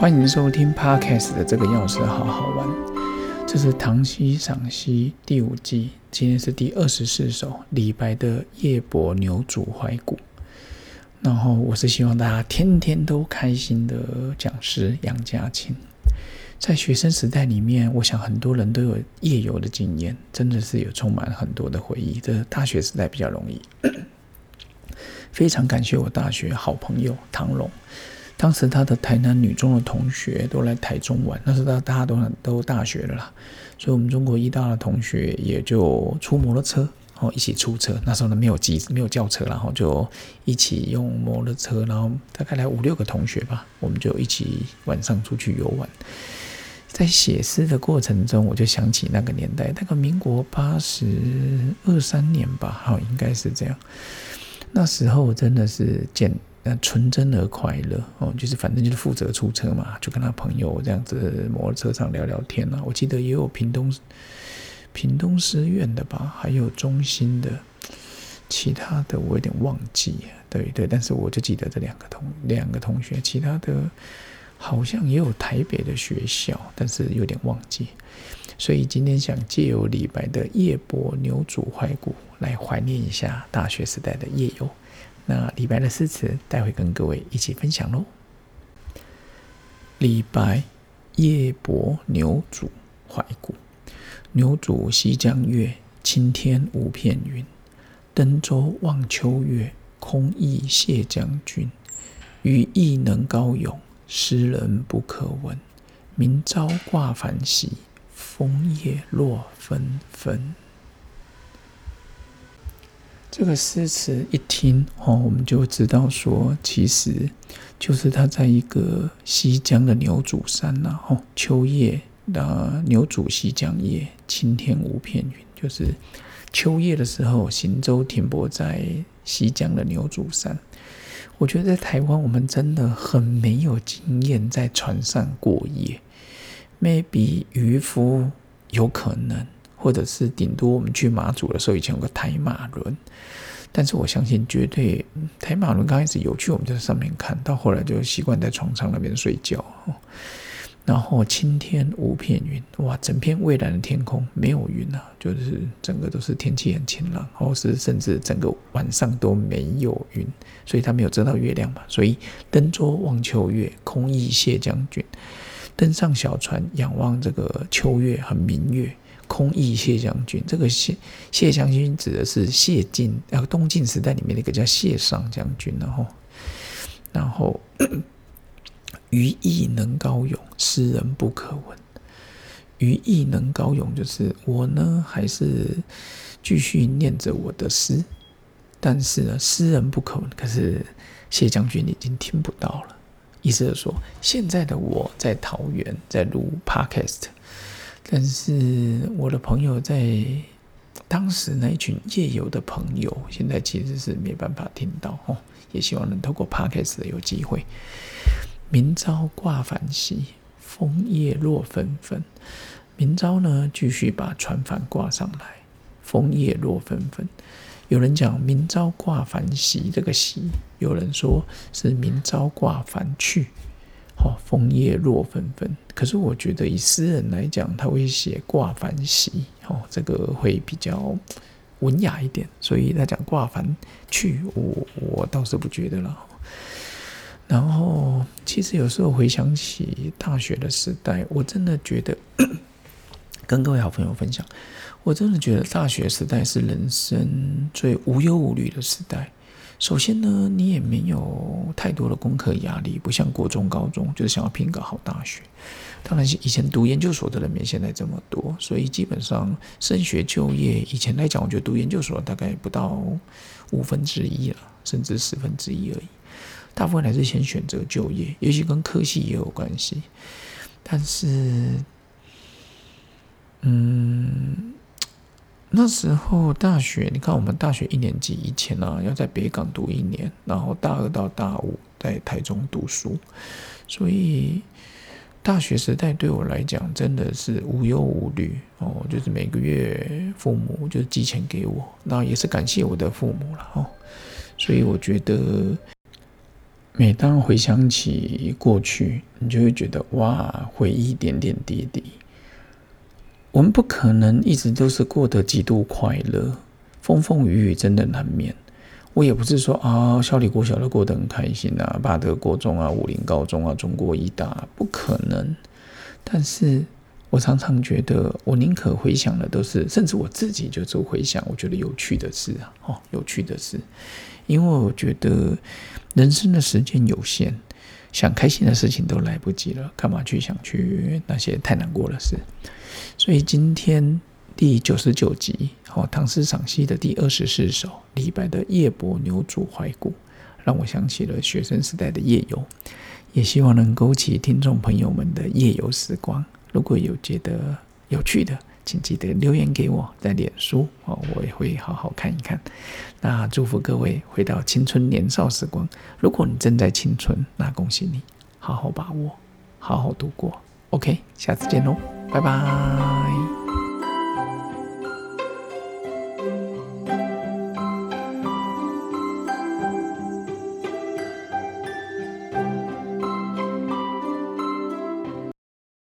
欢迎收听 Podcast 的这个钥匙好好玩，这是《唐诗赏析》第五季，今天是第二十四首李白的《夜泊牛渚怀古》。然后我是希望大家天天都开心的讲师杨家清。在学生时代里面，我想很多人都有夜游的经验，真的是有充满很多的回忆。这大学时代比较容易，非常感谢我大学好朋友唐龙。当时他的台南女中的同学都来台中玩，那时候大家都都大学了啦，所以我们中国医大的同学也就出摩托车，哦，一起出车。那时候呢没有机没有轿车，然后就一起用摩托车，然后大概来五六个同学吧，我们就一起晚上出去游玩。在写诗的过程中，我就想起那个年代，那个民国八十二三年吧，好，应该是这样。那时候真的是见。那纯真而快乐哦，就是反正就是负责出车嘛，就跟他朋友这样子摩托车上聊聊天啊。我记得也有屏东屏东师院的吧，还有中心的，其他的我有点忘记。对对，但是我就记得这两个同两个同学，其他的好像也有台北的学校，但是有点忘记。所以今天想借由李白的《夜泊牛渚怀古》来怀念一下大学时代的夜游。那李白的诗词，待会跟各位一起分享喽。李白夜泊牛渚怀古，牛渚西江月，青天无片云。登舟望秋月，空忆谢将军。余亦能高咏，诗人不可闻。明朝挂繁喜，枫叶落纷纷。这个诗词一听哦，我们就知道说，其实就是他在一个西江的牛渚山呐，吼，秋夜的牛渚西江夜，青天无片云，就是秋夜的时候，行舟停泊在西江的牛渚山。我觉得在台湾，我们真的很没有经验在船上过夜，maybe 渔夫有可能。或者是顶多我们去马祖的时候，以前有个台马轮，但是我相信绝对台马轮刚开始有趣，我们就在上面看到，后来就习惯在床上那边睡觉。然后青天无片云，哇，整片蔚蓝的天空没有云啊，就是整个都是天气很晴朗，或是甚至整个晚上都没有云，所以它没有遮到月亮嘛。所以登舟望秋月，空忆谢将军。登上小船，仰望这个秋月，很明月。空忆谢将军，这个谢谢将军指的是谢晋，呃，东晋时代里面的一个叫谢尚将军，然后，然后，余亦能高咏，诗人不可闻。余亦能高咏，就是我呢，还是继续念着我的诗，但是呢，诗人不可闻。可是谢将军已经听不到了，意思是说，现在的我在桃园在录 Podcast。但是我的朋友在当时那一群夜游的朋友，现在其实是没办法听到哦。也希望能透过 podcast 有机会。明朝挂帆兮，枫叶落纷纷。明朝呢，继续把船帆挂上来，枫叶落纷纷。有人讲明朝挂帆兮，这个兮，有人说是明朝挂帆去。哦，枫叶落纷纷。可是我觉得以诗人来讲，他会写挂帆兮，哦，这个会比较文雅一点。所以他讲挂帆去，我我倒是不觉得了。然后，其实有时候回想起大学的时代，我真的觉得跟各位好朋友分享，我真的觉得大学时代是人生最无忧无虑的时代。首先呢，你也没有太多的功课压力，不像国中、高中，就是想要拼个好大学。当然，以前读研究所的人没现在这么多，所以基本上升学就业，以前来讲，我觉得读研究所大概不到五分之一了，甚至十分之一而已。大部分还是先选择就业，尤其跟科系也有关系。但是，嗯。那时候大学，你看我们大学一年级以前呢，要在北港读一年，然后大二到大五在台中读书，所以大学时代对我来讲真的是无忧无虑哦，就是每个月父母就寄钱给我，然后也是感谢我的父母了哦，所以我觉得每当回想起过去，你就会觉得哇，回忆点点滴滴。我们不可能一直都是过得极度快乐，风风雨雨真的难免。我也不是说啊，小李国小都过得很开心啊，巴德国中啊，武林高中啊，中国医大不可能。但是我常常觉得，我宁可回想的都是，甚至我自己就做回想，我觉得有趣的事啊，哦，有趣的事，因为我觉得人生的时间有限，想开心的事情都来不及了，干嘛去想去那些太难过的事？所以今天。第九十九集，好，唐诗赏析的第二十四首，李白的《夜泊牛渚怀古》，让我想起了学生时代的夜游，也希望能勾起听众朋友们的夜游时光。如果有觉得有趣的，请记得留言给我，在脸书哦，我也会好好看一看。那祝福各位回到青春年少时光。如果你正在青春，那恭喜你，好好把握，好好度过。ok 下次见喽拜拜。